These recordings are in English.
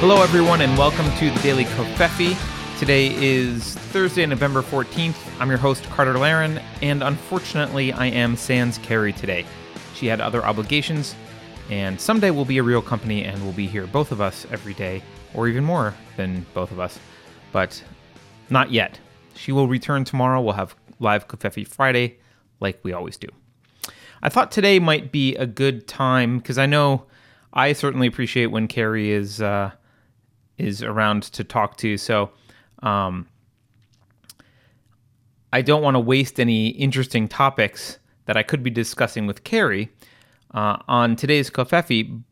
Hello, everyone, and welcome to the Daily Covfefe. Today is Thursday, November 14th. I'm your host, Carter Laren, and unfortunately, I am sans Carrie today. She had other obligations, and someday we'll be a real company and we'll be here, both of us, every day, or even more than both of us. But not yet. She will return tomorrow. We'll have live Covfefe Friday, like we always do. I thought today might be a good time because I know I certainly appreciate when Carrie is uh, is around to talk to. So um, I don't want to waste any interesting topics that I could be discussing with Carrie uh, on today's Covfefe.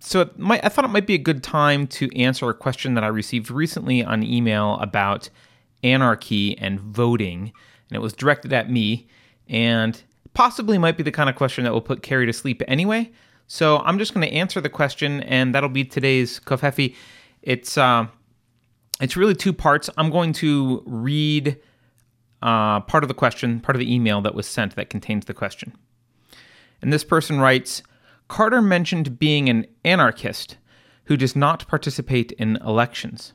So might, I thought it might be a good time to answer a question that I received recently on email about anarchy and voting, and it was directed at me, and possibly might be the kind of question that will put Carrie to sleep anyway. So I'm just going to answer the question, and that'll be today's Covfefe. It's uh, it's really two parts. I'm going to read uh, part of the question, part of the email that was sent that contains the question. And this person writes Carter mentioned being an anarchist who does not participate in elections.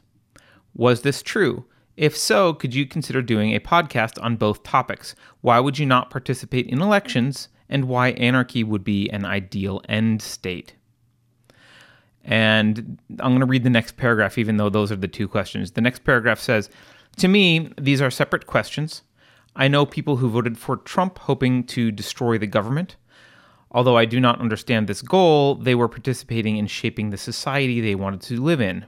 Was this true? If so, could you consider doing a podcast on both topics? Why would you not participate in elections, and why anarchy would be an ideal end state? And I'm going to read the next paragraph, even though those are the two questions. The next paragraph says To me, these are separate questions. I know people who voted for Trump hoping to destroy the government. Although I do not understand this goal, they were participating in shaping the society they wanted to live in.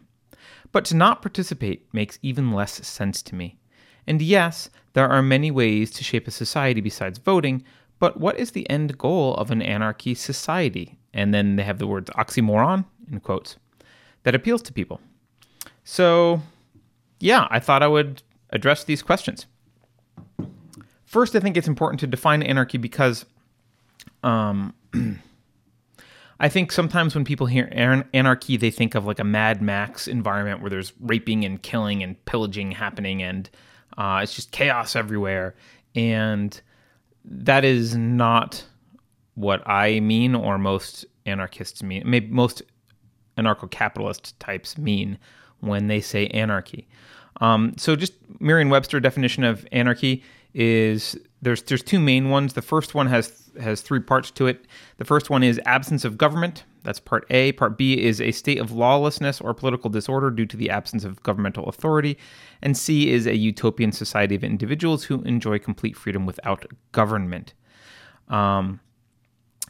But to not participate makes even less sense to me. And yes, there are many ways to shape a society besides voting, but what is the end goal of an anarchy society? And then they have the words oxymoron in quotes that appeals to people. So, yeah, I thought I would address these questions. First, I think it's important to define anarchy because um, I think sometimes when people hear anarchy, they think of like a Mad Max environment where there's raping and killing and pillaging happening and uh, it's just chaos everywhere. And that is not what I mean or most anarchists mean. Maybe most anarcho capitalist types mean when they say anarchy. Um, so, just Merriam-Webster definition of anarchy is there's there's two main ones. The first one has has three parts to it. The first one is absence of government. That's part A. Part B is a state of lawlessness or political disorder due to the absence of governmental authority. And C is a utopian society of individuals who enjoy complete freedom without government. Um,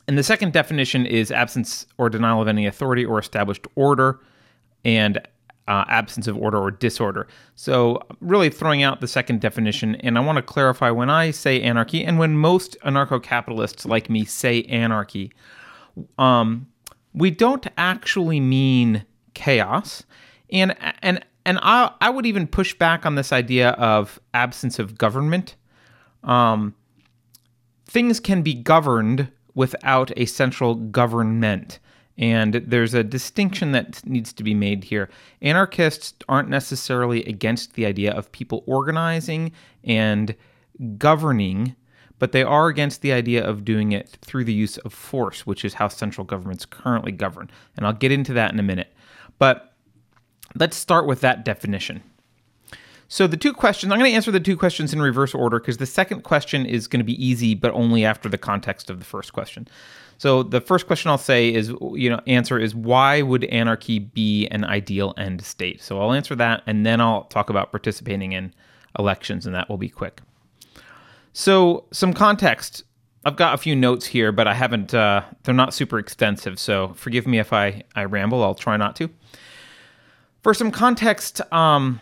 and the second definition is absence or denial of any authority or established order and uh, absence of order or disorder. So, really throwing out the second definition. And I want to clarify when I say anarchy and when most anarcho capitalists like me say anarchy, um, we don't actually mean chaos. And, and, and I, I would even push back on this idea of absence of government. Um, things can be governed without a central government. And there's a distinction that needs to be made here. Anarchists aren't necessarily against the idea of people organizing and governing, but they are against the idea of doing it through the use of force, which is how central governments currently govern. And I'll get into that in a minute. But let's start with that definition. So the two questions, I'm going to answer the two questions in reverse order because the second question is going to be easy, but only after the context of the first question. So the first question I'll say is, you know, answer is why would anarchy be an ideal end state? So I'll answer that, and then I'll talk about participating in elections, and that will be quick. So some context. I've got a few notes here, but I haven't. Uh, they're not super extensive, so forgive me if I I ramble. I'll try not to. For some context, um,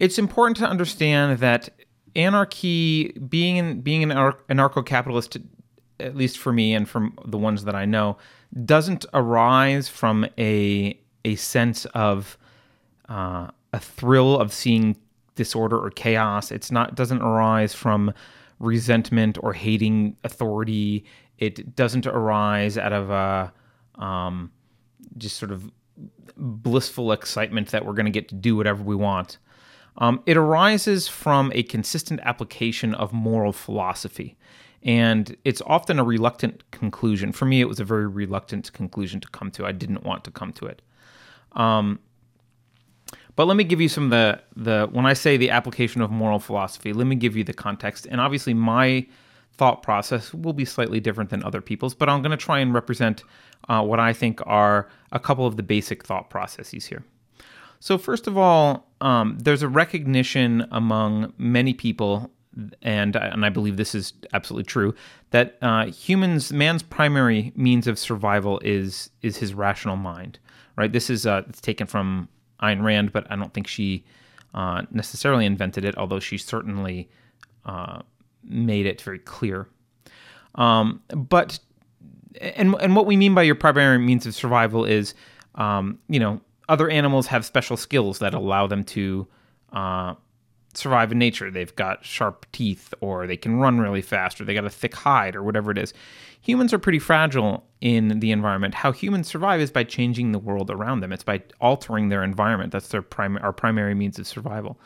it's important to understand that anarchy, being in, being an anarcho-capitalist, at least for me and from the ones that I know, doesn't arise from a a sense of uh, a thrill of seeing disorder or chaos. It's not doesn't arise from resentment or hating authority. It doesn't arise out of a um, just sort of blissful excitement that we're going to get to do whatever we want. Um, it arises from a consistent application of moral philosophy. And it's often a reluctant conclusion. For me, it was a very reluctant conclusion to come to. I didn't want to come to it. Um, but let me give you some of the the when I say the application of moral philosophy, let me give you the context. And obviously, my thought process will be slightly different than other people's, but I'm going to try and represent uh, what I think are a couple of the basic thought processes here. So, first of all, um, there's a recognition among many people, and and I believe this is absolutely true, that uh, humans, man's primary means of survival is is his rational mind. Right. This is uh, it's taken from Ayn Rand, but I don't think she uh, necessarily invented it, although she certainly uh, made it very clear. Um, but and and what we mean by your primary means of survival is, um, you know, other animals have special skills that allow them to uh, survive in nature. They've got sharp teeth, or they can run really fast, or they got a thick hide, or whatever it is. Humans are pretty fragile in the environment. How humans survive is by changing the world around them. It's by altering their environment. That's their prim- our primary means of survival,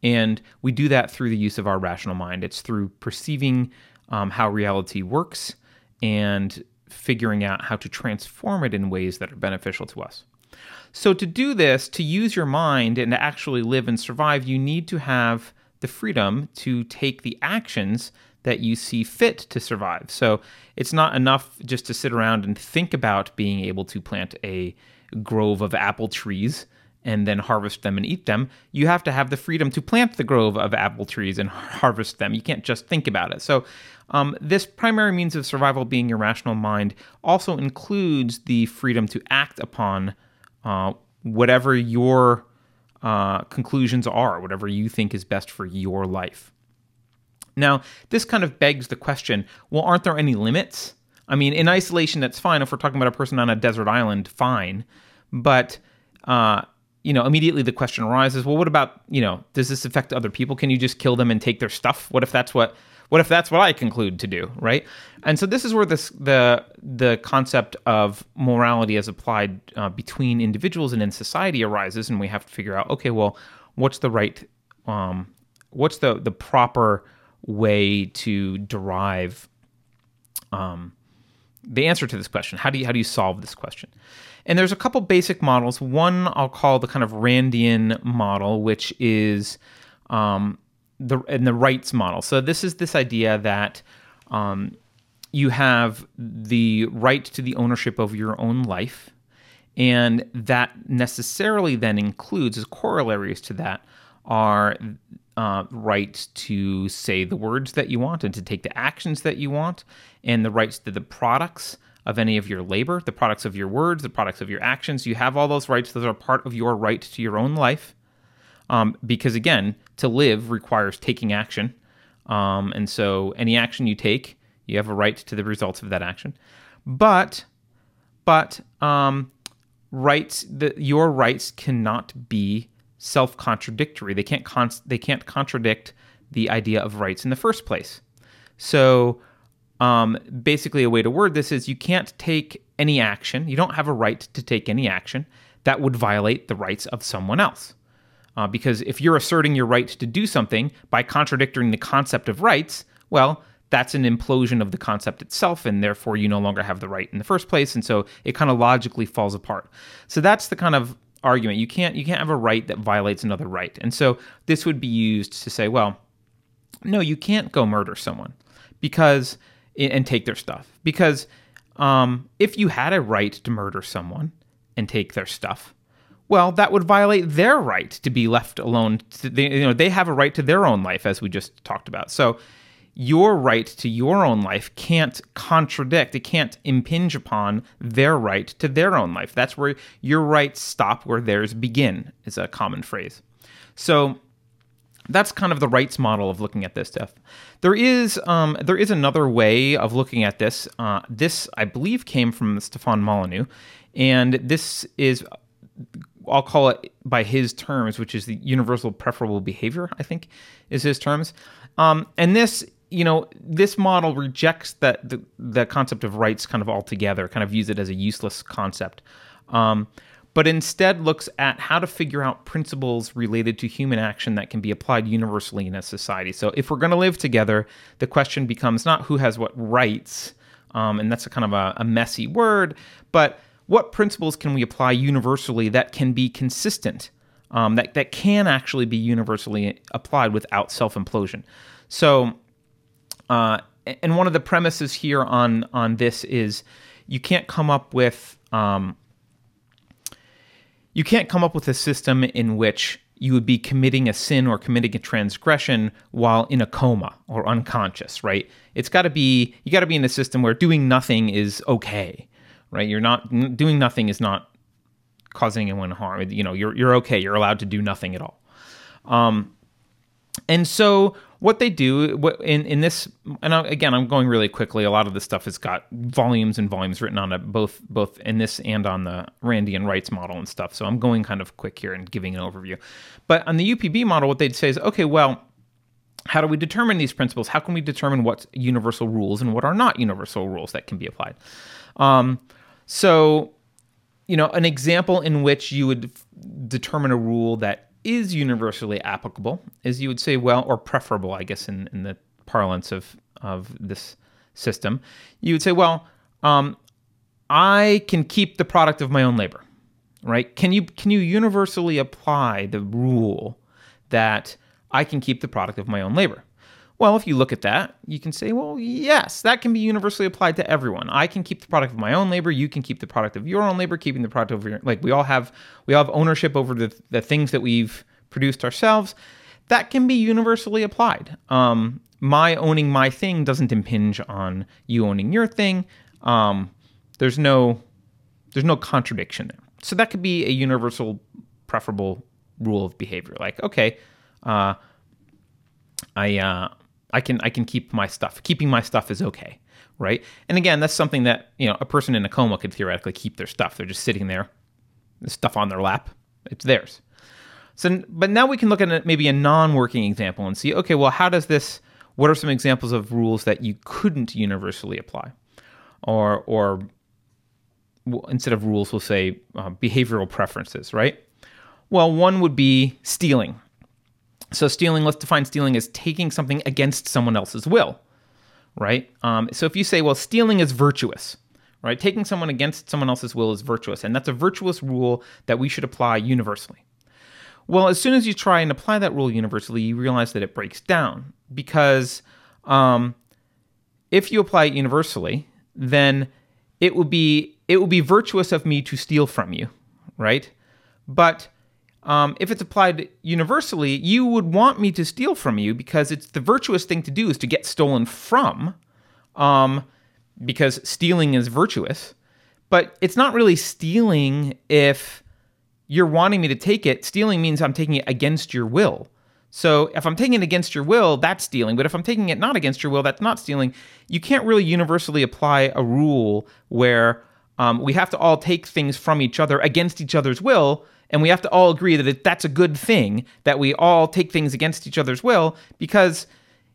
and we do that through the use of our rational mind. It's through perceiving um, how reality works and figuring out how to transform it in ways that are beneficial to us. So, to do this, to use your mind and to actually live and survive, you need to have the freedom to take the actions that you see fit to survive. So, it's not enough just to sit around and think about being able to plant a grove of apple trees and then harvest them and eat them. You have to have the freedom to plant the grove of apple trees and harvest them. You can't just think about it. So, um, this primary means of survival, being your rational mind, also includes the freedom to act upon uh, whatever your uh, conclusions are, whatever you think is best for your life. Now, this kind of begs the question well, aren't there any limits? I mean, in isolation, that's fine. If we're talking about a person on a desert island, fine. But, uh, you know, immediately the question arises well, what about, you know, does this affect other people? Can you just kill them and take their stuff? What if that's what what if that's what I conclude to do, right? And so this is where this the the concept of morality as applied uh, between individuals and in society arises, and we have to figure out, okay, well, what's the right, um, what's the the proper way to derive um, the answer to this question? How do you how do you solve this question? And there's a couple basic models. One I'll call the kind of Randian model, which is um, the in the rights model. So this is this idea that um, you have the right to the ownership of your own life, and that necessarily then includes as corollaries to that are uh, right to say the words that you want and to take the actions that you want, and the rights to the products of any of your labor, the products of your words, the products of your actions. You have all those rights; those are part of your right to your own life. Um, because again, to live requires taking action. Um, and so any action you take, you have a right to the results of that action. But, but um, rights, the, your rights cannot be self-contradictory. They can't con- they can't contradict the idea of rights in the first place. So um, basically, a way to word this is you can't take any action. You don't have a right to take any action that would violate the rights of someone else. Uh, because if you're asserting your right to do something by contradicting the concept of rights, well, that's an implosion of the concept itself, and therefore you no longer have the right in the first place, and so it kind of logically falls apart. So that's the kind of argument. You can't you can't have a right that violates another right, and so this would be used to say, well, no, you can't go murder someone because and take their stuff because um, if you had a right to murder someone and take their stuff, well, that would violate their right to be left alone. To, you know, they have a right to their own life, as we just talked about. So, your right to your own life can't contradict, it can't impinge upon their right to their own life. That's where your rights stop, where theirs begin, is a common phrase. So, that's kind of the rights model of looking at this stuff. There is um, there is another way of looking at this. Uh, this I believe came from Stefan Molyneux, and this is I'll call it by his terms, which is the universal preferable behavior. I think is his terms. Um, and this, you know, this model rejects that the, the concept of rights kind of altogether, kind of views it as a useless concept. Um, but instead looks at how to figure out principles related to human action that can be applied universally in a society. So, if we're going to live together, the question becomes not who has what rights, um, and that's a kind of a, a messy word, but what principles can we apply universally that can be consistent, um, that, that can actually be universally applied without self implosion? So, uh, and one of the premises here on on this is you can't come up with um, you can't come up with a system in which you would be committing a sin or committing a transgression while in a coma or unconscious, right? It's got to be you got to be in a system where doing nothing is okay, right? You're not doing nothing is not causing anyone harm. You know, you're you're okay. You're allowed to do nothing at all. Um, and so what they do in in this, and again, I'm going really quickly. A lot of this stuff has got volumes and volumes written on it, both both in this and on the Randian rights model and stuff. So I'm going kind of quick here and giving an overview. But on the UPB model, what they'd say is, okay, well, how do we determine these principles? How can we determine what's universal rules and what are not universal rules that can be applied? Um, so, you know, an example in which you would determine a rule that is universally applicable is you would say, well, or preferable, I guess, in, in the parlance of, of this system, you would say, well, um, I can keep the product of my own labor, right? Can you can you universally apply the rule that I can keep the product of my own labor? Well, if you look at that, you can say, well, yes, that can be universally applied to everyone. I can keep the product of my own labor. You can keep the product of your own labor, keeping the product of your like we all have we all have ownership over the, the things that we've produced ourselves. That can be universally applied. Um, my owning my thing doesn't impinge on you owning your thing. Um, there's no there's no contradiction there. So that could be a universal preferable rule of behavior. Like, okay, uh, I uh, I can I can keep my stuff. Keeping my stuff is okay, right? And again, that's something that you know a person in a coma could theoretically keep their stuff. They're just sitting there, the stuff on their lap, it's theirs. So, but now we can look at maybe a non-working example and see, okay, well, how does this? What are some examples of rules that you couldn't universally apply, or or instead of rules, we'll say uh, behavioral preferences, right? Well, one would be stealing. So stealing, let's define stealing as taking something against someone else's will, right? Um, so if you say, well, stealing is virtuous, right? Taking someone against someone else's will is virtuous, and that's a virtuous rule that we should apply universally. Well, as soon as you try and apply that rule universally, you realize that it breaks down because um, if you apply it universally, then it will be it will be virtuous of me to steal from you, right? But um, if it's applied universally, you would want me to steal from you because it's the virtuous thing to do is to get stolen from, um, because stealing is virtuous. But it's not really stealing if you're wanting me to take it. Stealing means I'm taking it against your will. So if I'm taking it against your will, that's stealing. But if I'm taking it not against your will, that's not stealing. You can't really universally apply a rule where um, we have to all take things from each other against each other's will and we have to all agree that it, that's a good thing that we all take things against each other's will because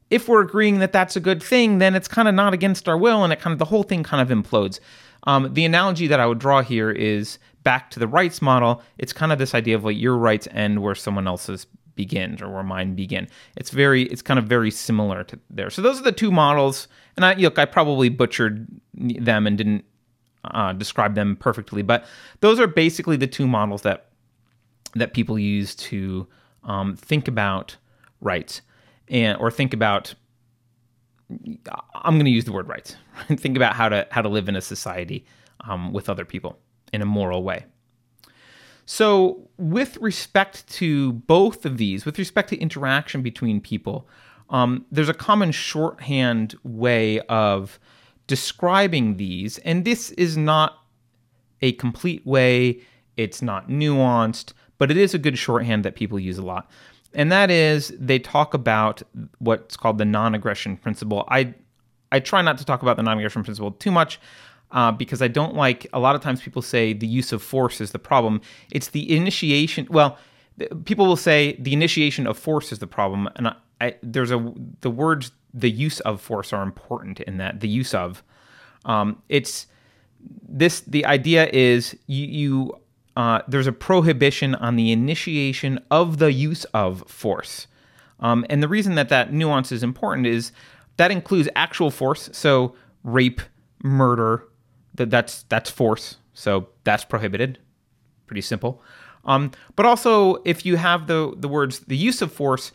if we're agreeing that that's a good thing then it's kind of not against our will and it kind of the whole thing kind of implodes. Um, the analogy that i would draw here is back to the rights model. It's kind of this idea of like your rights end where someone else's begins or where mine begin. It's very it's kind of very similar to there. So those are the two models. And i look i probably butchered them and didn't uh, describe them perfectly but those are basically the two models that that people use to um, think about rights and or think about I'm going to use the word rights. think about how to how to live in a society um, with other people in a moral way. So, with respect to both of these, with respect to interaction between people, um, there's a common shorthand way of describing these, and this is not a complete way. It's not nuanced but it is a good shorthand that people use a lot. And that is they talk about what's called the non-aggression principle. I I try not to talk about the non-aggression principle too much uh, because I don't like a lot of times people say the use of force is the problem. It's the initiation. Well, people will say the initiation of force is the problem, and I, I, there's a the words the use of force are important in that the use of. Um, it's this the idea is you, you uh, there's a prohibition on the initiation of the use of force. Um, and the reason that that nuance is important is that includes actual force, so rape, murder, that that's that's force, so that's prohibited. Pretty simple. Um, but also, if you have the the words the use of force,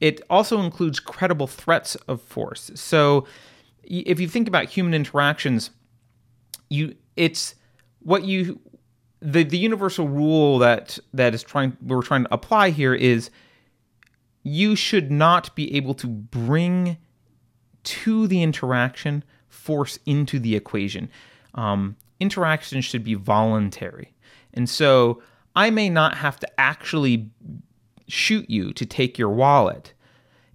it also includes credible threats of force. So, if you think about human interactions, you it's what you the the universal rule that that is trying we're trying to apply here is you should not be able to bring to the interaction force into the equation. Um, interaction should be voluntary, and so I may not have to actually shoot you to take your wallet.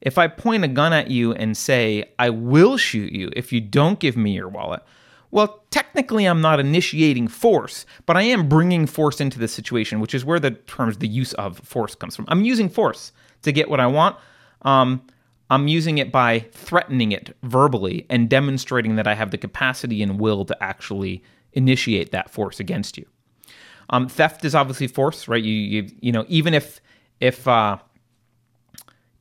If I point a gun at you and say, I will shoot you if you don't give me your wallet, well, technically, I'm not initiating force, but I am bringing force into the situation, which is where the terms the use of force comes from. I'm using force to get what I want. Um, I'm using it by threatening it verbally and demonstrating that I have the capacity and will to actually initiate that force against you. Um, theft is obviously force, right? You, you, you know, even if if uh,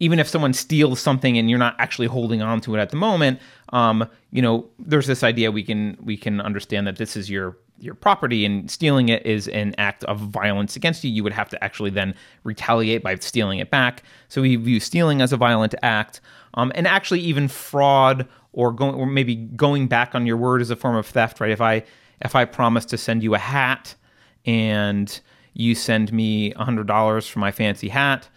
even if someone steals something and you're not actually holding on to it at the moment, um, you know, there's this idea we can we can understand that this is your your property and stealing it is an act of violence against you. You would have to actually then retaliate by stealing it back. So we view stealing as a violent act, um, and actually even fraud or going or maybe going back on your word is a form of theft, right? If I if I promise to send you a hat and you send me $100 for my fancy hat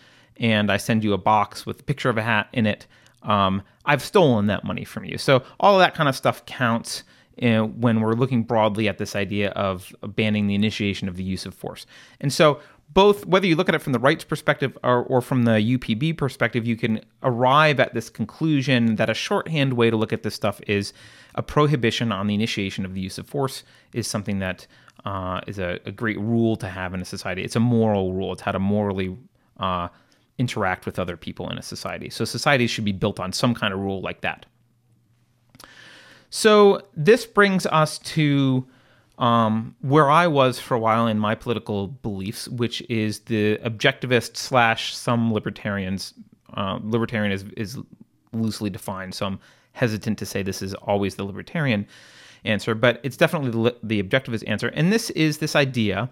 and I send you a box with a picture of a hat in it, um, I've stolen that money from you. So all of that kind of stuff counts you when we're looking broadly at this idea of banning the initiation of the use of force. And so both whether you look at it from the rights perspective or, or, from the UPB perspective, you can arrive at this conclusion that a shorthand way to look at this stuff is a prohibition on the initiation of the use of force is something that uh, is a, a, great rule to have in a society. It's a moral rule. It's how to morally uh, interact with other people in a society. So societies should be built on some kind of rule like that. So this brings us to um, where I was for a while in my political beliefs, which is the objectivist slash some libertarians. Uh, libertarian is, is loosely defined, so I'm hesitant to say this is always the libertarian answer, but it's definitely the, the objectivist answer. And this is this idea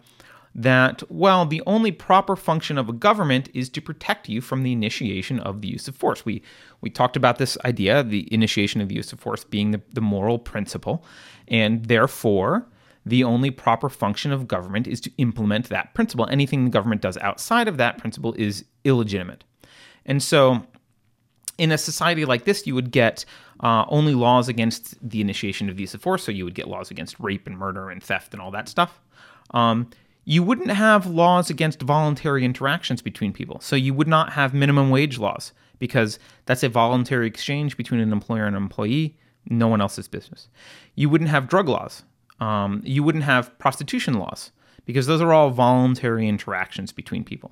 that, well, the only proper function of a government is to protect you from the initiation of the use of force. We we talked about this idea, the initiation of the use of force being the, the moral principle, and therefore the only proper function of government is to implement that principle. Anything the government does outside of that principle is illegitimate. And so in a society like this, you would get uh, only laws against the initiation of the use of force. So you would get laws against rape and murder and theft and all that stuff. Um, you wouldn't have laws against voluntary interactions between people. So you would not have minimum wage laws because that's a voluntary exchange between an employer and an employee, no one else's business. You wouldn't have drug laws. Um, you wouldn't have prostitution laws because those are all voluntary interactions between people.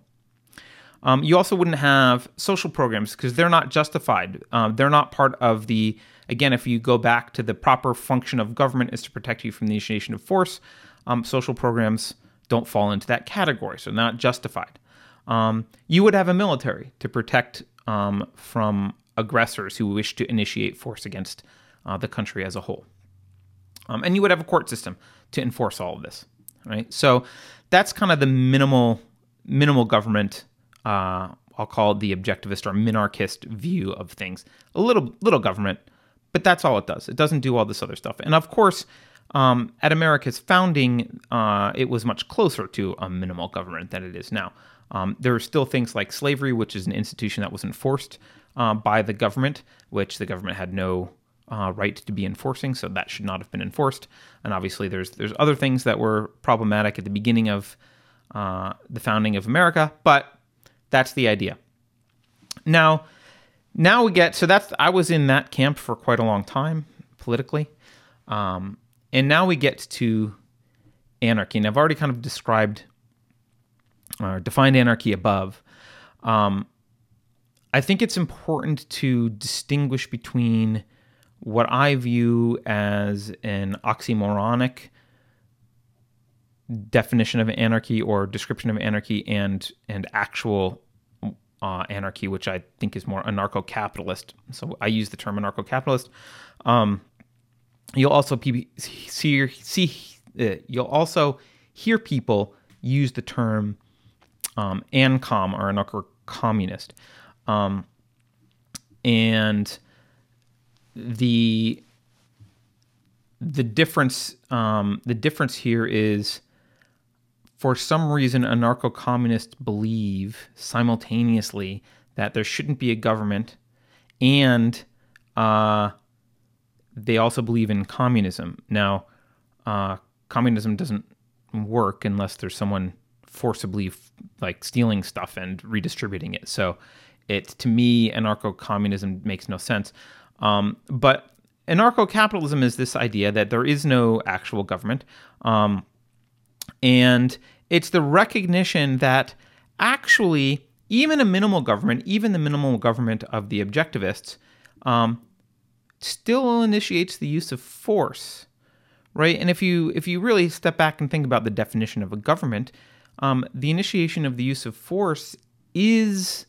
Um, you also wouldn't have social programs because they're not justified. Um, they're not part of the, again, if you go back to the proper function of government is to protect you from the initiation of force, um, social programs don't fall into that category, so not justified. Um, you would have a military to protect um, from aggressors who wish to initiate force against uh, the country as a whole. Um, and you would have a court system to enforce all of this, right? So that's kind of the minimal minimal government. Uh, I'll call it the objectivist or minarchist view of things. A little little government, but that's all it does. It doesn't do all this other stuff. And of course, um, at America's founding, uh, it was much closer to a minimal government than it is now. Um, there are still things like slavery, which is an institution that was enforced uh, by the government, which the government had no uh, right to be enforcing, so that should not have been enforced. And obviously, there's there's other things that were problematic at the beginning of uh, the founding of America, but that's the idea. Now, now we get so that's I was in that camp for quite a long time politically. Um, and now we get to anarchy. And I've already kind of described or defined anarchy above. Um, I think it's important to distinguish between what I view as an oxymoronic definition of anarchy or description of anarchy and and actual uh, anarchy, which I think is more anarcho-capitalist. So I use the term anarcho-capitalist. Um, you'll also see, see uh, you'll also hear people use the term um, ANCOM or anarcho-communist, um, and the the difference um, the difference here is for some reason, anarcho communists believe simultaneously that there shouldn't be a government, and uh, they also believe in communism. Now, uh, communism doesn't work unless there's someone forcibly like stealing stuff and redistributing it. So, it to me, anarcho communism makes no sense. Um, but anarcho capitalism is this idea that there is no actual government. Um, and it's the recognition that actually, even a minimal government, even the minimal government of the objectivists, um, still initiates the use of force, right? And if you if you really step back and think about the definition of a government, um, the initiation of the use of force is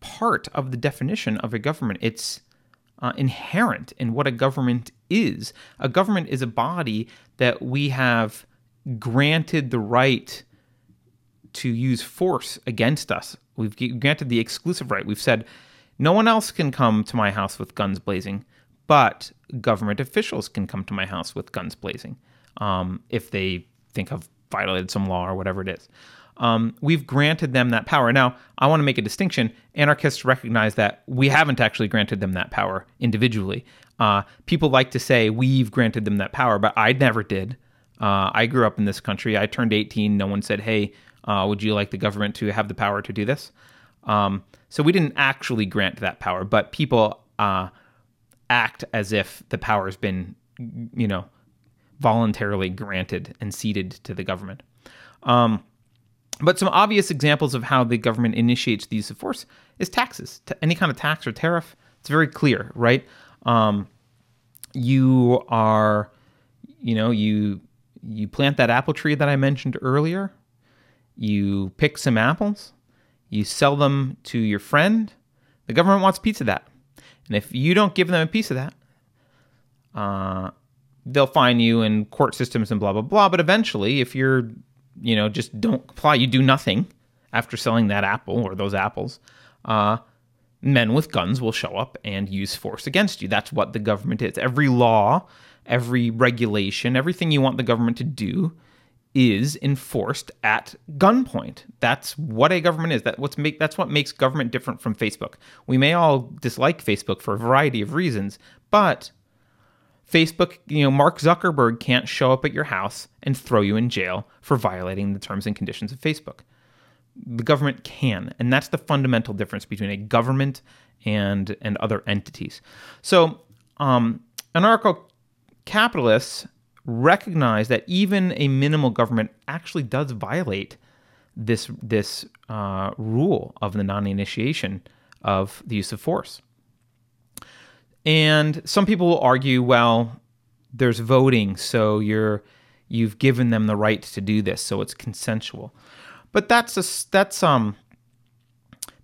part of the definition of a government. It's uh, inherent in what a government is. A government is a body that we have granted the right to use force against us. We've granted the exclusive right. We've said no one else can come to my house with guns blazing, but government officials can come to my house with guns blazing um, if they think I've violated some law or whatever it is. Um, we've granted them that power. Now, I want to make a distinction. Anarchists recognize that we haven't actually granted them that power individually. Uh, people like to say we've granted them that power, but I never did. Uh, I grew up in this country. I turned 18. No one said, hey, uh, would you like the government to have the power to do this? Um, so we didn't actually grant that power, but people uh, act as if the power has been, you know, voluntarily granted and ceded to the government. Um, but some obvious examples of how the government initiates the use of force is taxes. Any kind of tax or tariff, it's very clear, right? Um, you are, you know, you you plant that apple tree that I mentioned earlier. You pick some apples. You sell them to your friend. The government wants a piece of that, and if you don't give them a piece of that, uh, they'll fine you in court systems and blah blah blah. But eventually, if you're you know, just don't comply. You do nothing after selling that apple or those apples. Uh, men with guns will show up and use force against you. That's what the government is. Every law, every regulation, everything you want the government to do is enforced at gunpoint. That's what a government is. That what's make that's what makes government different from Facebook. We may all dislike Facebook for a variety of reasons, but Facebook, you know, Mark Zuckerberg can't show up at your house and throw you in jail for violating the terms and conditions of Facebook. The government can, and that's the fundamental difference between a government and and other entities. So, um, anarcho-capitalists recognize that even a minimal government actually does violate this this uh, rule of the non-initiation of the use of force. And some people will argue, well, there's voting, so you're you've given them the right to do this, so it's consensual. But that's a that's um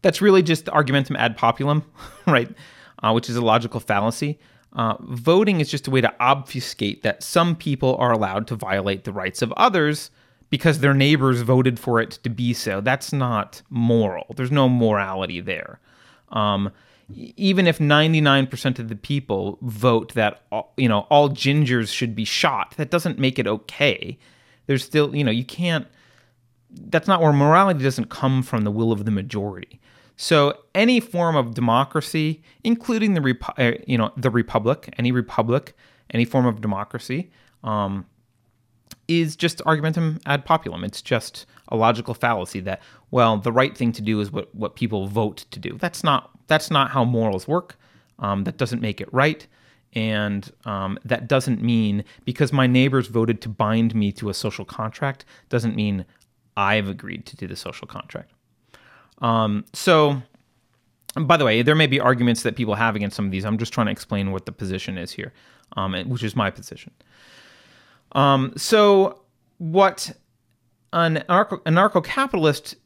that's really just argumentum ad populum, right? Uh, which is a logical fallacy. Uh, voting is just a way to obfuscate that some people are allowed to violate the rights of others because their neighbors voted for it to be so. That's not moral. There's no morality there. Um, even if 99% of the people vote that all, you know all gingers should be shot that doesn't make it okay there's still you know you can't that's not where morality doesn't come from the will of the majority so any form of democracy including the Repu- uh, you know the republic any republic any form of democracy um, is just argumentum ad populum it's just a logical fallacy that well the right thing to do is what what people vote to do that's not that's not how morals work. Um, that doesn't make it right. And um, that doesn't mean because my neighbors voted to bind me to a social contract, doesn't mean I've agreed to do the social contract. Um, so, by the way, there may be arguments that people have against some of these. I'm just trying to explain what the position is here, um, which is my position. Um, so, what an anarcho- anarcho-capitalist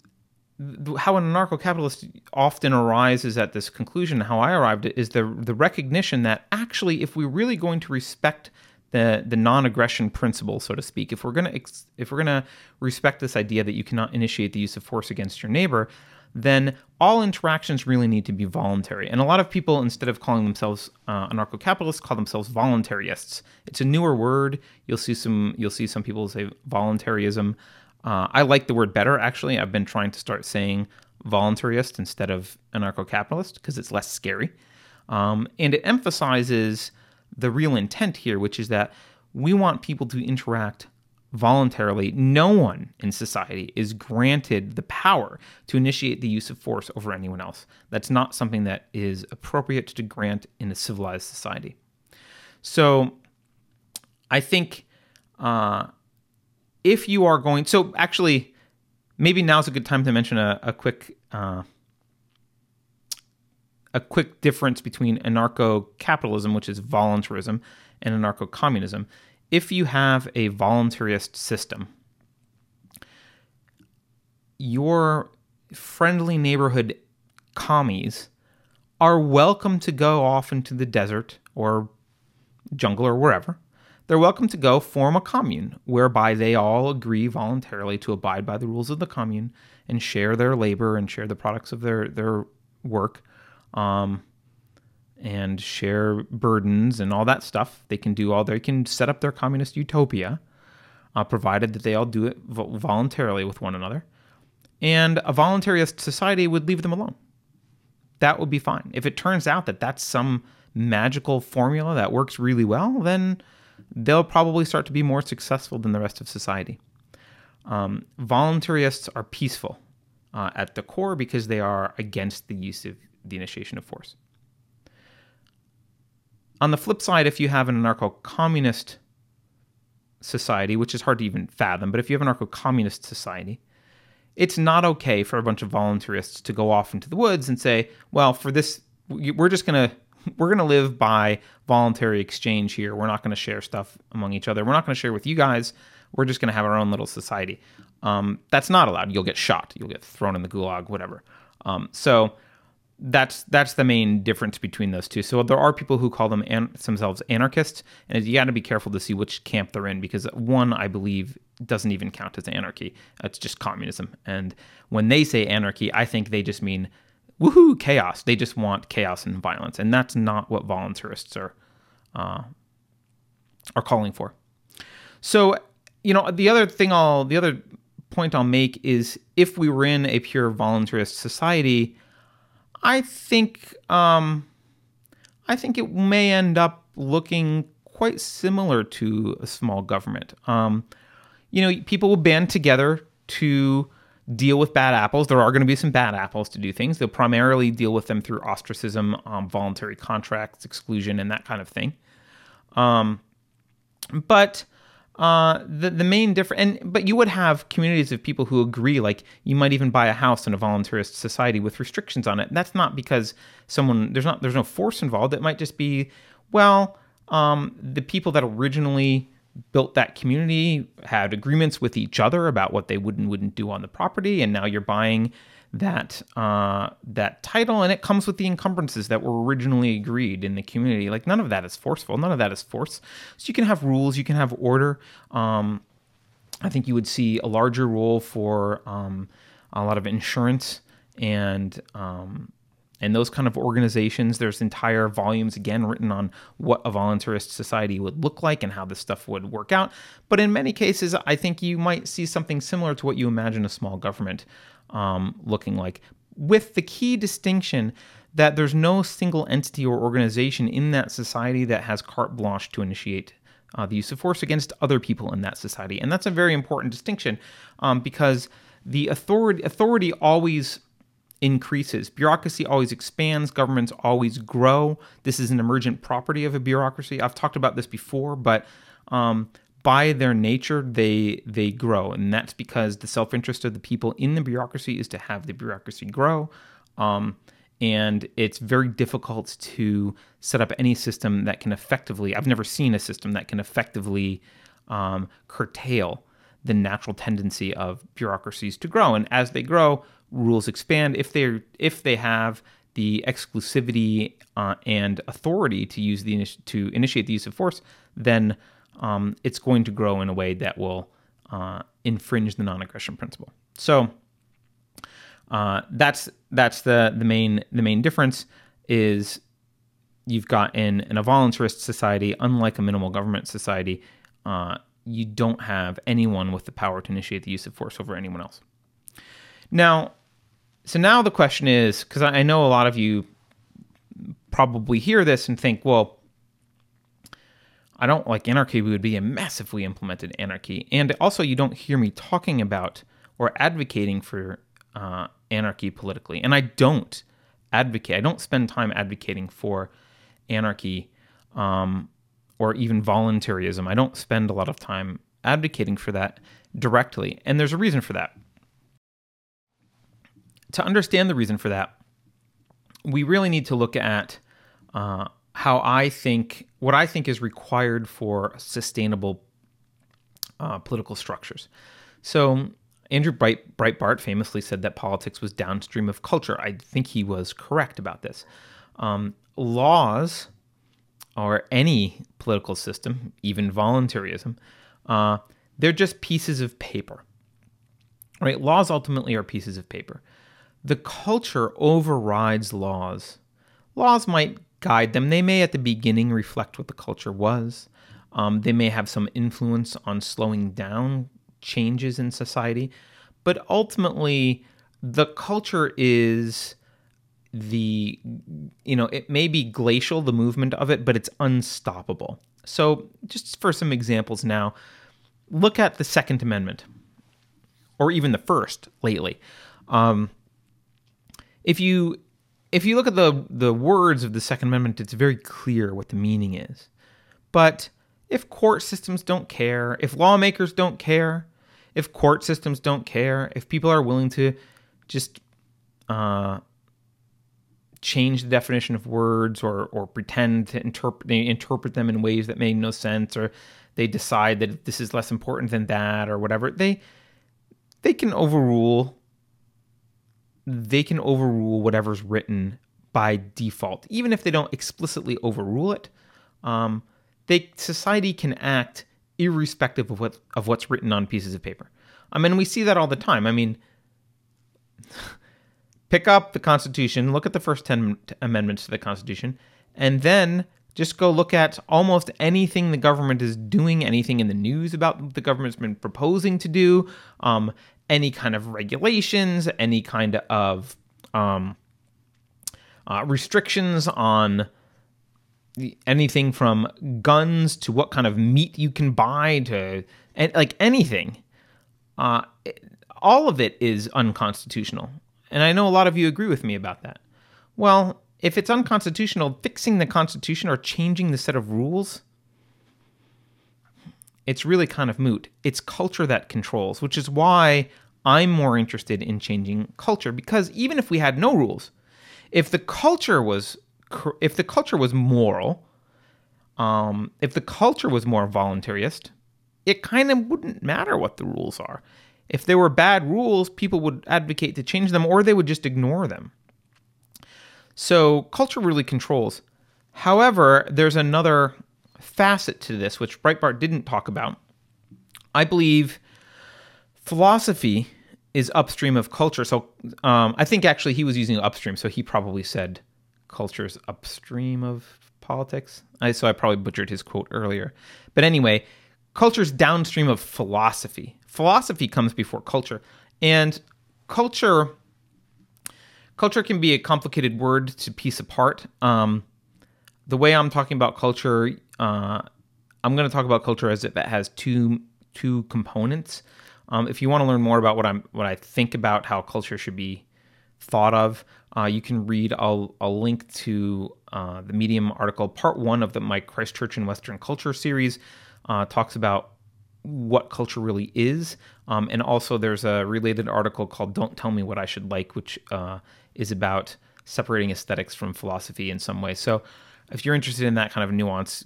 how an anarcho-capitalist often arises at this conclusion how i arrived at is the the recognition that actually if we're really going to respect the the non-aggression principle so to speak if we're to if we're to respect this idea that you cannot initiate the use of force against your neighbor then all interactions really need to be voluntary. And a lot of people, instead of calling themselves uh, anarcho-capitalists, call themselves voluntarists. It's a newer word. You'll see some. You'll see some people say voluntarism. Uh, I like the word better, actually. I've been trying to start saying voluntarist instead of anarcho capitalist because it's less scary. Um, and it emphasizes the real intent here, which is that we want people to interact voluntarily. No one in society is granted the power to initiate the use of force over anyone else. That's not something that is appropriate to grant in a civilized society. So I think. Uh, if you are going, so actually, maybe now's a good time to mention a, a quick uh, a quick difference between anarcho-capitalism, which is voluntarism, and anarcho-communism. If you have a voluntarist system, your friendly neighborhood commies are welcome to go off into the desert or jungle or wherever. They're welcome to go form a commune whereby they all agree voluntarily to abide by the rules of the commune and share their labor and share the products of their their work. Um, and share burdens and all that stuff they can do all they can set up their communist utopia uh, provided that they all do it voluntarily with one another and a voluntarist society would leave them alone that would be fine if it turns out that that's some magical formula that works really well then they'll probably start to be more successful than the rest of society. Um, voluntarists are peaceful uh, at the core because they are against the use of the initiation of force. On the flip side, if you have an anarcho communist society, which is hard to even fathom, but if you have an anarcho communist society, it's not okay for a bunch of voluntarists to go off into the woods and say, well, for this, we're just going to we're going to live by voluntary exchange here. We're not going to share stuff among each other. We're not going to share with you guys. We're just going to have our own little society. Um, that's not allowed. You'll get shot. You'll get thrown in the gulag, whatever. Um, so that's that's the main difference between those two. So there are people who call them an- themselves anarchists, and you got to be careful to see which camp they're in because one, I believe, doesn't even count as anarchy. It's just communism. And when they say anarchy, I think they just mean woohoo chaos. They just want chaos and violence, and that's not what voluntarists are uh, are calling for. So, you know, the other thing I'll the other point I'll make is if we were in a pure voluntarist society, I think um, I think it may end up looking quite similar to a small government. Um, you know, people will band together to deal with bad apples. There are going to be some bad apples to do things. They'll primarily deal with them through ostracism, um, voluntary contracts, exclusion, and that kind of thing. Um, but uh, the the main difference, and but you would have communities of people who agree. Like you might even buy a house in a voluntarist society with restrictions on it. That's not because someone there's not there's no force involved. It might just be well, um, the people that originally built that community, had agreements with each other about what they would and wouldn't do on the property, and now you're buying that uh, that title, and it comes with the encumbrances that were originally agreed in the community. Like none of that is forceful, none of that is force. So you can have rules, you can have order. Um, I think you would see a larger role for um, a lot of insurance and um, and those kind of organizations. There's entire volumes again written on what a voluntarist society would look like and how this stuff would work out. But in many cases, I think you might see something similar to what you imagine a small government um, looking like, with the key distinction that there's no single entity or organization in that society that has carte blanche to initiate uh, the use of force against other people in that society. And that's a very important distinction um, because the authority authority always increases. Bureaucracy always expands, governments always grow. This is an emergent property of a bureaucracy. I've talked about this before, but um, by their nature, they they grow, and that's because the self-interest of the people in the bureaucracy is to have the bureaucracy grow. Um, and it's very difficult to set up any system that can effectively. I've never seen a system that can effectively um, curtail the natural tendency of bureaucracies to grow. And as they grow, rules expand. If they if they have the exclusivity uh, and authority to use the to initiate the use of force, then um, it's going to grow in a way that will uh, infringe the non-aggression principle. So uh, that's that's the the main the main difference is you've got in, in a voluntarist society, unlike a minimal government society, uh, you don't have anyone with the power to initiate the use of force over anyone else. Now, so now the question is because I know a lot of you probably hear this and think, well, I don't like anarchy. We would be a we implemented anarchy. And also, you don't hear me talking about or advocating for uh, anarchy politically. And I don't advocate, I don't spend time advocating for anarchy um, or even voluntarism. I don't spend a lot of time advocating for that directly. And there's a reason for that. To understand the reason for that, we really need to look at uh, how I think, what I think is required for sustainable uh, political structures. So, Andrew Bright, Breitbart famously said that politics was downstream of culture. I think he was correct about this. Um, laws or any political system, even voluntarism, uh, they're just pieces of paper. Right? Laws ultimately are pieces of paper. The culture overrides laws. Laws might guide them. They may, at the beginning, reflect what the culture was. Um, they may have some influence on slowing down changes in society, but ultimately, the culture is the you know it may be glacial the movement of it but it's unstoppable so just for some examples now look at the second amendment or even the first lately um, if you if you look at the the words of the second amendment it's very clear what the meaning is. But if court systems don't care if lawmakers don't care if court systems don't care if people are willing to just uh, change the definition of words or or pretend to interpret they interpret them in ways that make no sense or they decide that this is less important than that or whatever they they can overrule they can overrule whatever's written by default. Even if they don't explicitly overrule it um, they society can act irrespective of what of what's written on pieces of paper. I mean we see that all the time. I mean pick up the Constitution, look at the first 10 amendments to the Constitution, and then just go look at almost anything the government is doing, anything in the news about the government's been proposing to do, um, any kind of regulations, any kind of um, uh, restrictions on anything from guns to what kind of meat you can buy to and like anything. Uh, all of it is unconstitutional. And I know a lot of you agree with me about that. Well, if it's unconstitutional, fixing the Constitution or changing the set of rules, it's really kind of moot. It's culture that controls, which is why I'm more interested in changing culture because even if we had no rules, if the culture was if the culture was moral, um, if the culture was more voluntarist, it kind of wouldn't matter what the rules are. If there were bad rules, people would advocate to change them or they would just ignore them. So culture really controls. However, there's another facet to this which Breitbart didn't talk about. I believe philosophy is upstream of culture. So um, I think actually he was using upstream, so he probably said culture is upstream of politics. I, so I probably butchered his quote earlier. But anyway, culture is downstream of philosophy philosophy comes before culture. And culture culture can be a complicated word to piece apart. Um, the way I'm talking about culture, uh, I'm going to talk about culture as it has two two components. Um, if you want to learn more about what I'm what I think about how culture should be thought of, uh, you can read. I'll, I'll link to uh, the Medium article, part one of the Mike Christchurch and Western Culture series. Uh, talks about what culture really is. Um, and also, there's a related article called Don't Tell Me What I Should Like, which uh, is about separating aesthetics from philosophy in some way. So, if you're interested in that kind of nuance,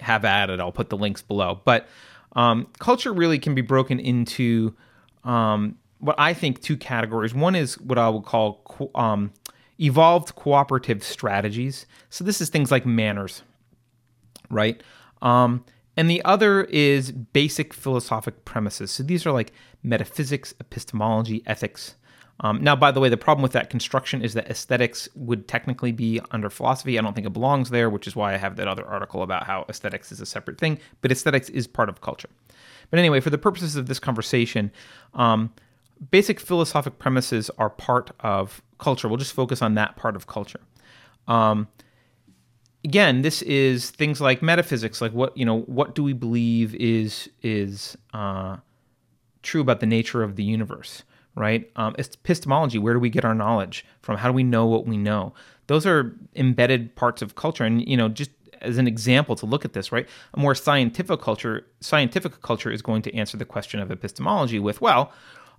have at it. I'll put the links below. But Um, culture really can be broken into um, what I think two categories. One is what I would call co- um, evolved cooperative strategies. So this is things like manners, right? Um, and the other is basic philosophic premises. So these are like metaphysics, epistemology, ethics. Um, now, by the way, the problem with that construction is that aesthetics would technically be under philosophy. I don't think it belongs there, which is why I have that other article about how aesthetics is a separate thing. But aesthetics is part of culture. But anyway, for the purposes of this conversation, um, basic philosophic premises are part of culture. We'll just focus on that part of culture. Um, again, this is things like metaphysics, like what you know, what do we believe is is uh, true about the nature of the universe, right? Um, epistemology, where do we get our knowledge from? How do we know what we know? Those are embedded parts of culture, and you know, just as an example to look at this, right? A more scientific culture, scientific culture is going to answer the question of epistemology with, well,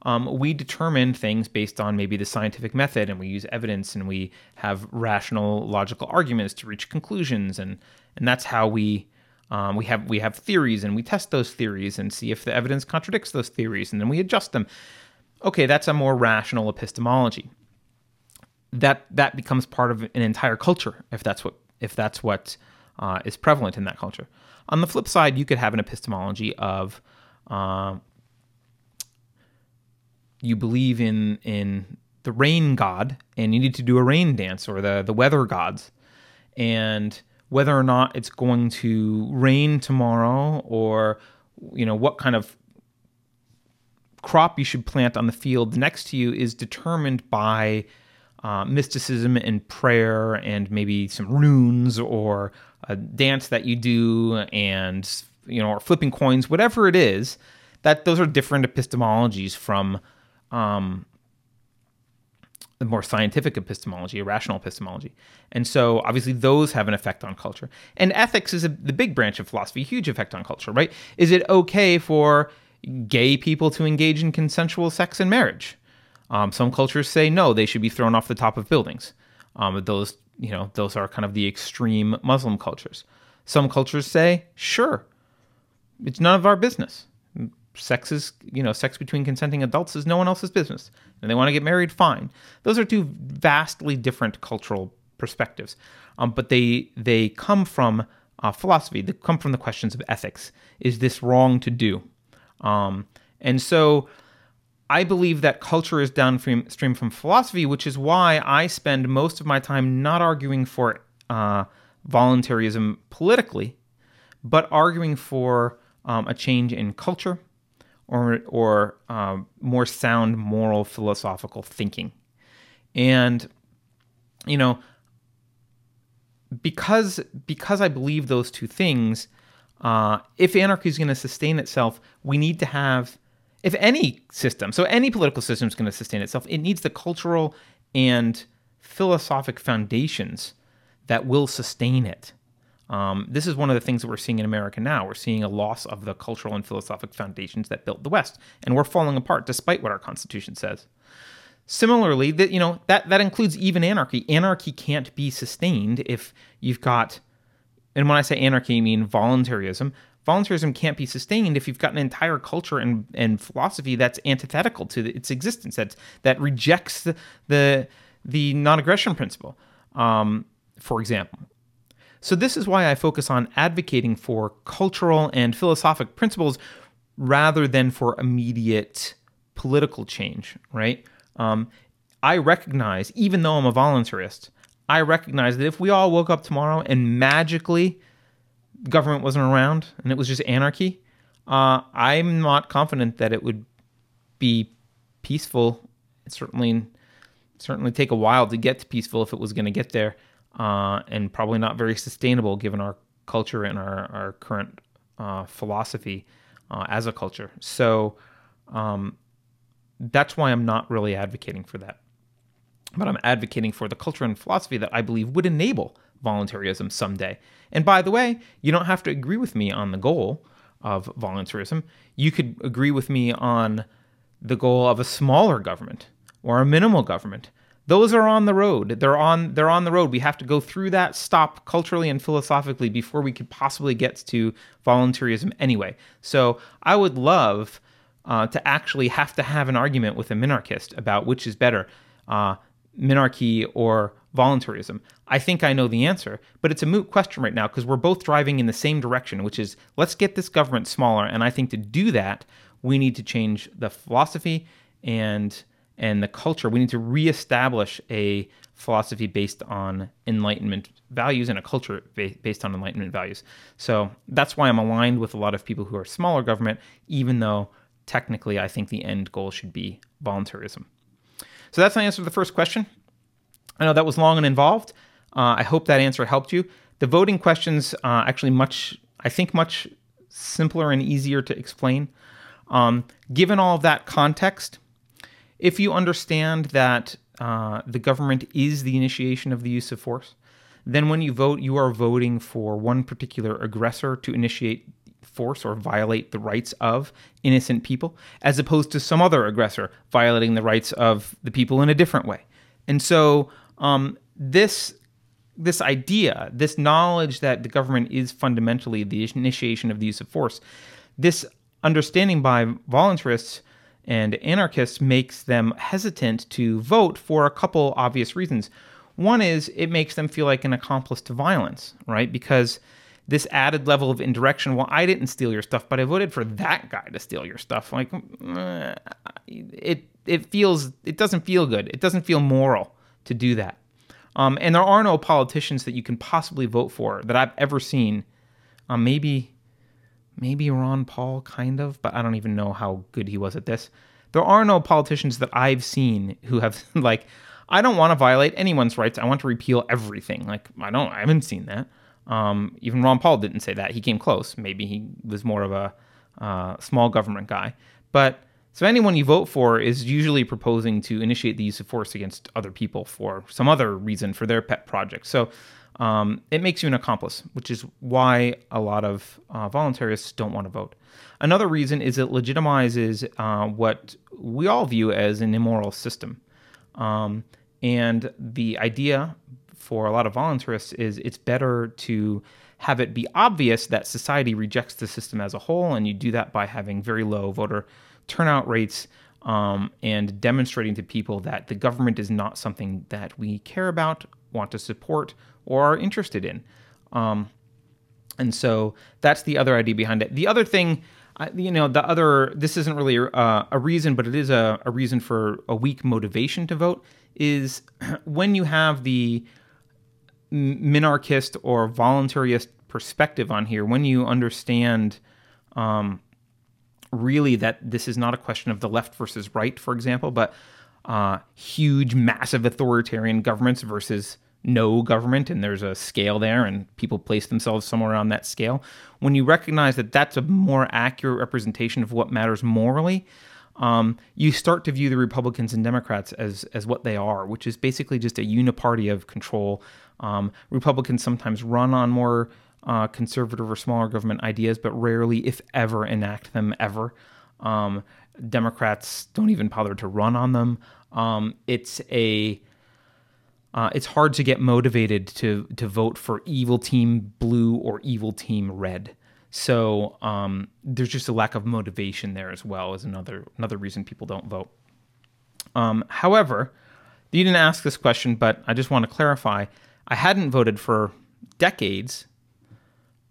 um, we determine things based on maybe the scientific method and we use evidence and we have rational logical arguments to reach conclusions and and that's how we um, we have we have theories and we test those theories and see if the evidence contradicts those theories and then we adjust them okay that's a more rational epistemology. That that becomes part of an entire culture if that's what if that's what uh, is prevalent in that culture. On the flip side you could have an epistemology of uh, you believe in in the rain god and you need to do a rain dance or the the weather gods. And whether or not it's going to rain tomorrow or you know what kind of crop you should plant on the field next to you is determined by uh, mysticism and prayer and maybe some runes or a dance that you do and you know or flipping coins whatever it is that those are different epistemologies from um, the more scientific epistemology, irrational epistemology. And so obviously those have an effect on culture. And ethics is a, the big branch of philosophy, huge effect on culture, right? Is it okay for gay people to engage in consensual sex and marriage? Um, some cultures say no, they should be thrown off the top of buildings. Um, those, you know, those are kind of the extreme Muslim cultures. Some cultures say, sure, it's none of our business sex is you know sex between consenting adults is no one else's business and they want to get married fine those are two vastly different cultural perspectives um, but they they come from uh, philosophy they come from the questions of ethics is this wrong to do um, and so i believe that culture is downstream from philosophy which is why i spend most of my time not arguing for uh, voluntarism politically but arguing for um, a change in culture or or um, more sound moral philosophical thinking. And you know because because i believe those two things uh, if anarchy is going to sustain itself we need to have if any system so any political system is going to sustain itself it needs the cultural and philosophic foundations that will sustain it um, this is one of the things that we're seeing in America now. We're seeing a loss of the cultural and philosophic foundations that built the West, and we're falling apart despite what our Constitution says. Similarly, that you know that that includes even anarchy. Anarchy can't be sustained if you've got, and when I say anarchy, I mean voluntarism. Voluntarism can't be sustained if you've got an entire culture and, and philosophy that's antithetical to its existence, that rejects the the, the non-aggression principle. Um, for example, so, this is why I focus on advocating for cultural and philosophic principles rather than for immediate political change, right? Um, I recognize, even though I'm a voluntarist, I recognize that if we all woke up tomorrow and magically government wasn't around and it was just anarchy, uh, I'm not confident that it would be peaceful. It certainly, certainly take a while to get to peaceful if it was going to get there uh, and probably not very sustainable given our culture and our, our current uh, philosophy uh, as a culture. So um, that's why I'm not really advocating for that. But I'm advocating for the culture and philosophy that I believe would enable voluntarism someday. And by the way, you don't have to agree with me on the goal of voluntarism. You could agree with me on the goal of a smaller government or a minimal government those are on the road. They're on they're on the road. We have to go through that stop culturally and philosophically before we could possibly get to voluntarism anyway. So I would love uh, to actually have to have an argument with a minarchist about which is better, uh, minarchy or voluntarism. I think I know the answer, but it's a moot question right now because we're both driving in the same direction, which is let's get this government smaller. And I think to do that, we need to change the philosophy and and the culture. We need to reestablish a philosophy based on Enlightenment values and a culture based on Enlightenment values. So that's why I'm aligned with a lot of people who are smaller government, even though technically I think the end goal should be voluntarism. So that's my answer to the first question. I know that was long and involved. Uh, I hope that answer helped you. The voting questions uh, actually much, I think, much simpler and easier to explain. Um, given all of that context, if you understand that uh, the government is the initiation of the use of force, then when you vote, you are voting for one particular aggressor to initiate force or violate the rights of innocent people, as opposed to some other aggressor violating the rights of the people in a different way. And so, um, this this idea, this knowledge that the government is fundamentally the initiation of the use of force, this understanding by voluntarists and anarchists makes them hesitant to vote for a couple obvious reasons. One is it makes them feel like an accomplice to violence, right? Because this added level of indirection, well, I didn't steal your stuff, but I voted for that guy to steal your stuff. Like, uh, it it feels it doesn't feel good. It doesn't feel moral to do that. Um, and there are no politicians that you can possibly vote for that I've ever seen. Um, maybe maybe Ron Paul, kind of, but I don't even know how good he was at this. There are no politicians that I've seen who have like, I don't want to violate anyone's rights. I want to repeal everything. Like, I don't, I haven't seen that. Um, even Ron Paul didn't say that. He came close. Maybe he was more of a uh, small government guy. But so anyone you vote for is usually proposing to initiate the use of force against other people for some other reason for their pet project. So um, it makes you an accomplice, which is why a lot of uh, voluntarists don't want to vote. Another reason is it legitimizes uh, what we all view as an immoral system. Um, and the idea for a lot of voluntarists is it's better to have it be obvious that society rejects the system as a whole, and you do that by having very low voter turnout rates um, and demonstrating to people that the government is not something that we care about, want to support, or are interested in. Um, and so that's the other idea behind it. The other thing, you know, the other, this isn't really uh, a reason, but it is a, a reason for a weak motivation to vote, is when you have the minarchist or voluntarist perspective on here, when you understand um, really that this is not a question of the left versus right, for example, but uh, huge, massive authoritarian governments versus no government and there's a scale there and people place themselves somewhere on that scale. When you recognize that that's a more accurate representation of what matters morally um, you start to view the republicans and democrats as as what they are which is basically just a uniparty of control. Um, republicans sometimes run on more uh, conservative or smaller government ideas but rarely if ever enact them ever. Um, democrats don't even bother to run on them. Um, it's a uh, it's hard to get motivated to to vote for evil team blue or evil team red. So um, there's just a lack of motivation there as well as another another reason people don't vote. Um, however, you didn't ask this question, but I just want to clarify. I hadn't voted for decades,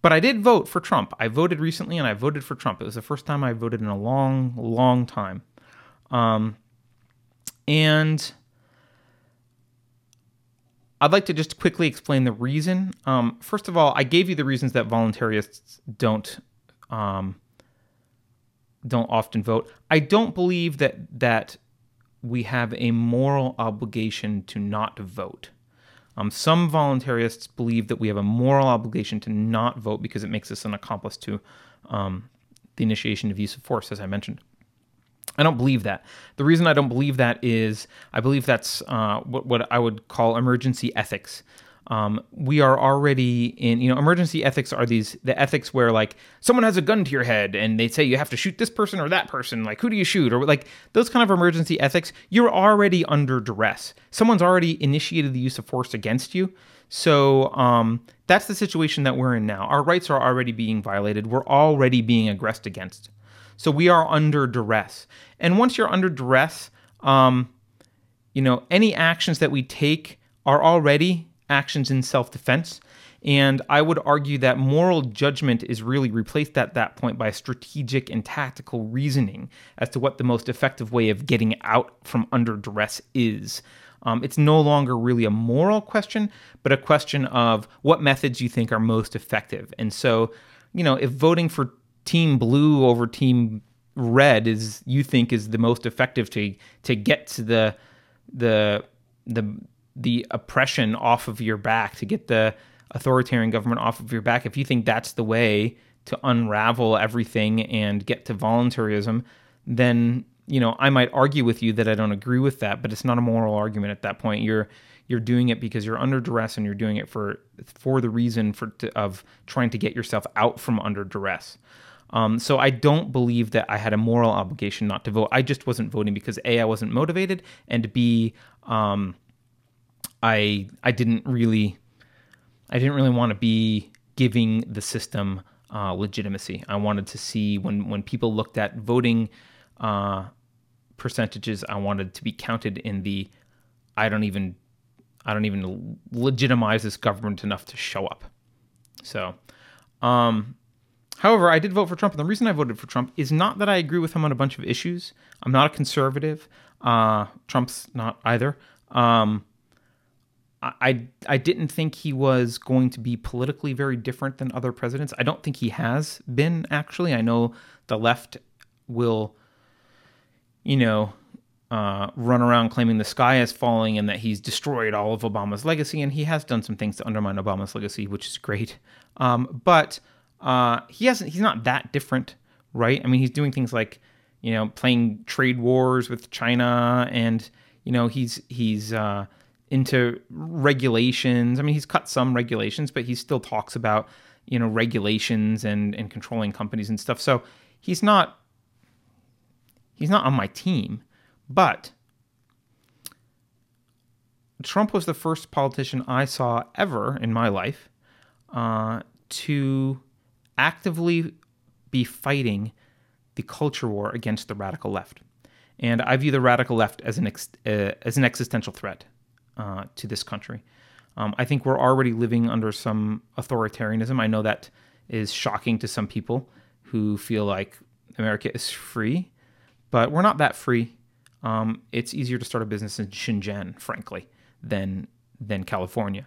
but I did vote for Trump. I voted recently, and I voted for Trump. It was the first time I voted in a long, long time. Um, and I'd like to just quickly explain the reason. Um, first of all, I gave you the reasons that voluntarists don't um, don't often vote. I don't believe that that we have a moral obligation to not vote. Um, some voluntarists believe that we have a moral obligation to not vote because it makes us an accomplice to um, the initiation of use of force, as I mentioned. I don't believe that. The reason I don't believe that is I believe that's uh, what, what I would call emergency ethics. Um, we are already in, you know, emergency ethics are these, the ethics where like someone has a gun to your head and they say you have to shoot this person or that person. Like, who do you shoot? Or like those kind of emergency ethics, you're already under duress. Someone's already initiated the use of force against you. So um, that's the situation that we're in now. Our rights are already being violated. We're already being aggressed against. So we are under duress. And once you're under duress, um, you know, any actions that we take are already actions in self defense. And I would argue that moral judgment is really replaced at that point by strategic and tactical reasoning as to what the most effective way of getting out from under duress is. Um, it's no longer really a moral question, but a question of what methods you think are most effective. And so, you know, if voting for Team Blue over Team Red is you think is the most effective to to get to the the the the oppression off of your back, to get the authoritarian government off of your back, if you think that's the way to unravel everything and get to voluntarism, then you know I might argue with you that I don't agree with that, but it's not a moral argument at that point. You're you're doing it because you're under duress and you're doing it for for the reason for to, of trying to get yourself out from under duress. Um, so I don't believe that I had a moral obligation not to vote. I just wasn't voting because a I wasn't motivated, and b um, I I didn't really I didn't really want to be giving the system uh, legitimacy. I wanted to see when when people looked at voting uh, percentages, I wanted to be counted in the I don't even I don't even legitimize this government enough to show up. So, um, however, I did vote for Trump, and the reason I voted for Trump is not that I agree with him on a bunch of issues. I'm not a conservative. Uh, Trump's not either. Um, I I didn't think he was going to be politically very different than other presidents. I don't think he has been actually. I know the left will, you know, uh, run around claiming the sky is falling and that he's destroyed all of Obama's legacy, and he has done some things to undermine Obama's legacy, which is great. Um, but uh, he hasn't. He's not that different, right? I mean, he's doing things like, you know, playing trade wars with China, and you know, he's he's. Uh, into regulations. I mean, he's cut some regulations, but he still talks about you know regulations and and controlling companies and stuff. So he's not he's not on my team, but Trump was the first politician I saw ever in my life uh, to actively be fighting the culture war against the radical left. And I view the radical left as an ex- uh, as an existential threat uh, to this country. Um, I think we're already living under some authoritarianism. I know that is shocking to some people who feel like America is free, but we're not that free. Um, it's easier to start a business in Shenzhen, frankly, than than California.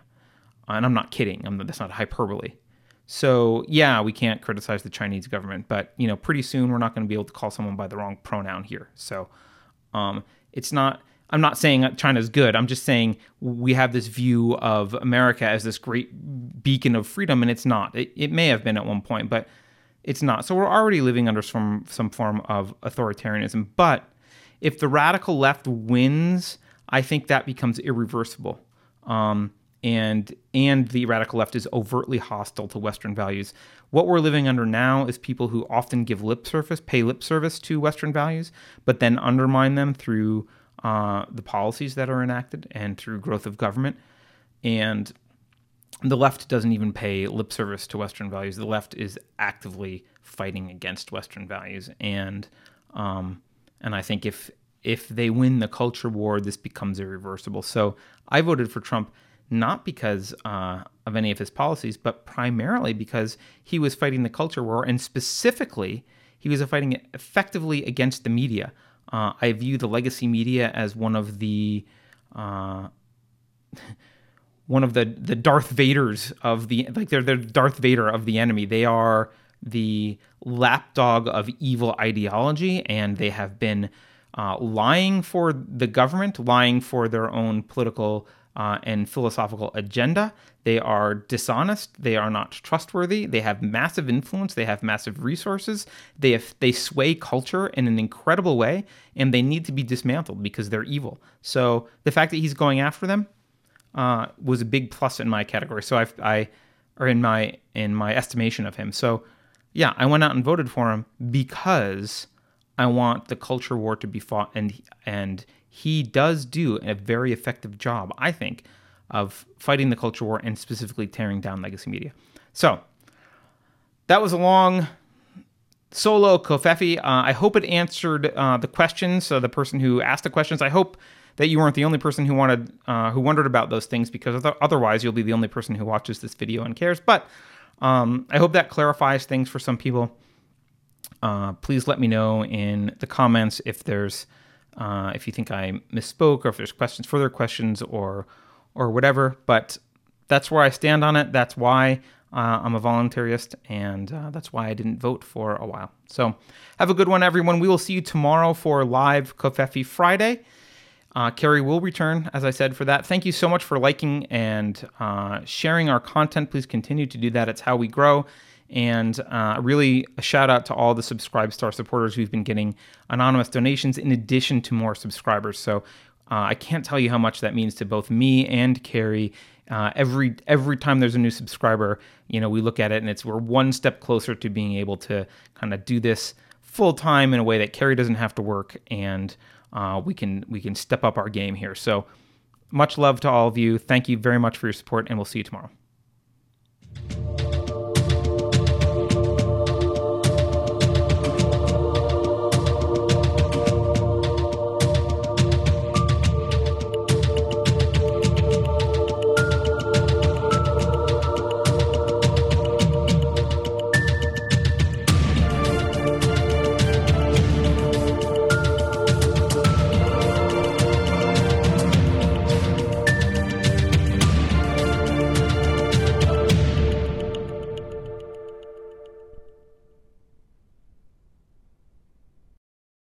And I'm not kidding. I'm, that's not hyperbole. So yeah, we can't criticize the Chinese government, but you know, pretty soon we're not going to be able to call someone by the wrong pronoun here. So um, it's not I'm not saying China's good. I'm just saying we have this view of America as this great beacon of freedom, and it's not. It, it may have been at one point, but it's not. So we're already living under some some form of authoritarianism. But if the radical left wins, I think that becomes irreversible. Um, and and the radical left is overtly hostile to Western values. What we're living under now is people who often give lip service, pay lip service to Western values, but then undermine them through uh, the policies that are enacted and through growth of government. And the left doesn't even pay lip service to Western values. The left is actively fighting against Western values, and um, and I think if if they win the culture war, this becomes irreversible. So I voted for Trump not because uh, of any of his policies, but primarily because he was fighting the culture war, and specifically, he was fighting effectively against the media. Uh, I view the legacy media as one of the uh, one of the the Darth Vaders of the like they're the Darth Vader of the enemy. They are the lapdog of evil ideology, and they have been uh, lying for the government, lying for their own political uh, and philosophical agenda. They are dishonest. They are not trustworthy. They have massive influence. They have massive resources. They have, they sway culture in an incredible way, and they need to be dismantled because they're evil. So the fact that he's going after them, uh, was a big plus in my category. So I, I, or in my in my estimation of him. So yeah, I went out and voted for him because I want the culture war to be fought, and and he does do a very effective job, I think, of fighting the culture war and specifically tearing down legacy media. So that was a long solo Covfefe. Uh, I hope it answered uh, the questions. So the person who asked the questions, I hope that you weren't the only person who wanted uh, who wondered about those things because otherwise you'll be the only person who watches this video and cares. But um, I hope that clarifies things for some people. Uh, please let me know in the comments if there's uh, if you think I misspoke or if there's questions, further questions, or or whatever. But that's where I stand on it. That's why uh, I'm a voluntarist, and uh, that's why I didn't vote for a while. So have a good one, everyone. We will see you tomorrow for live Covfefe Friday. Uh, Carrie will return, as I said, for that. Thank you so much for liking and uh, sharing our content. Please continue to do that. It's how we grow. And uh, really, a shout out to all the Subscribestar supporters who've been getting anonymous donations in addition to more subscribers. So uh, I can't tell you how much that means to both me and Carrie. Uh, every every time there's a new subscriber, you know, we look at it and it's we're one step closer to being able to kind of do this full time in a way that Carrie doesn't have to work, and uh, we can we can step up our game here. So much love to all of you. Thank you very much for your support, and we'll see you tomorrow.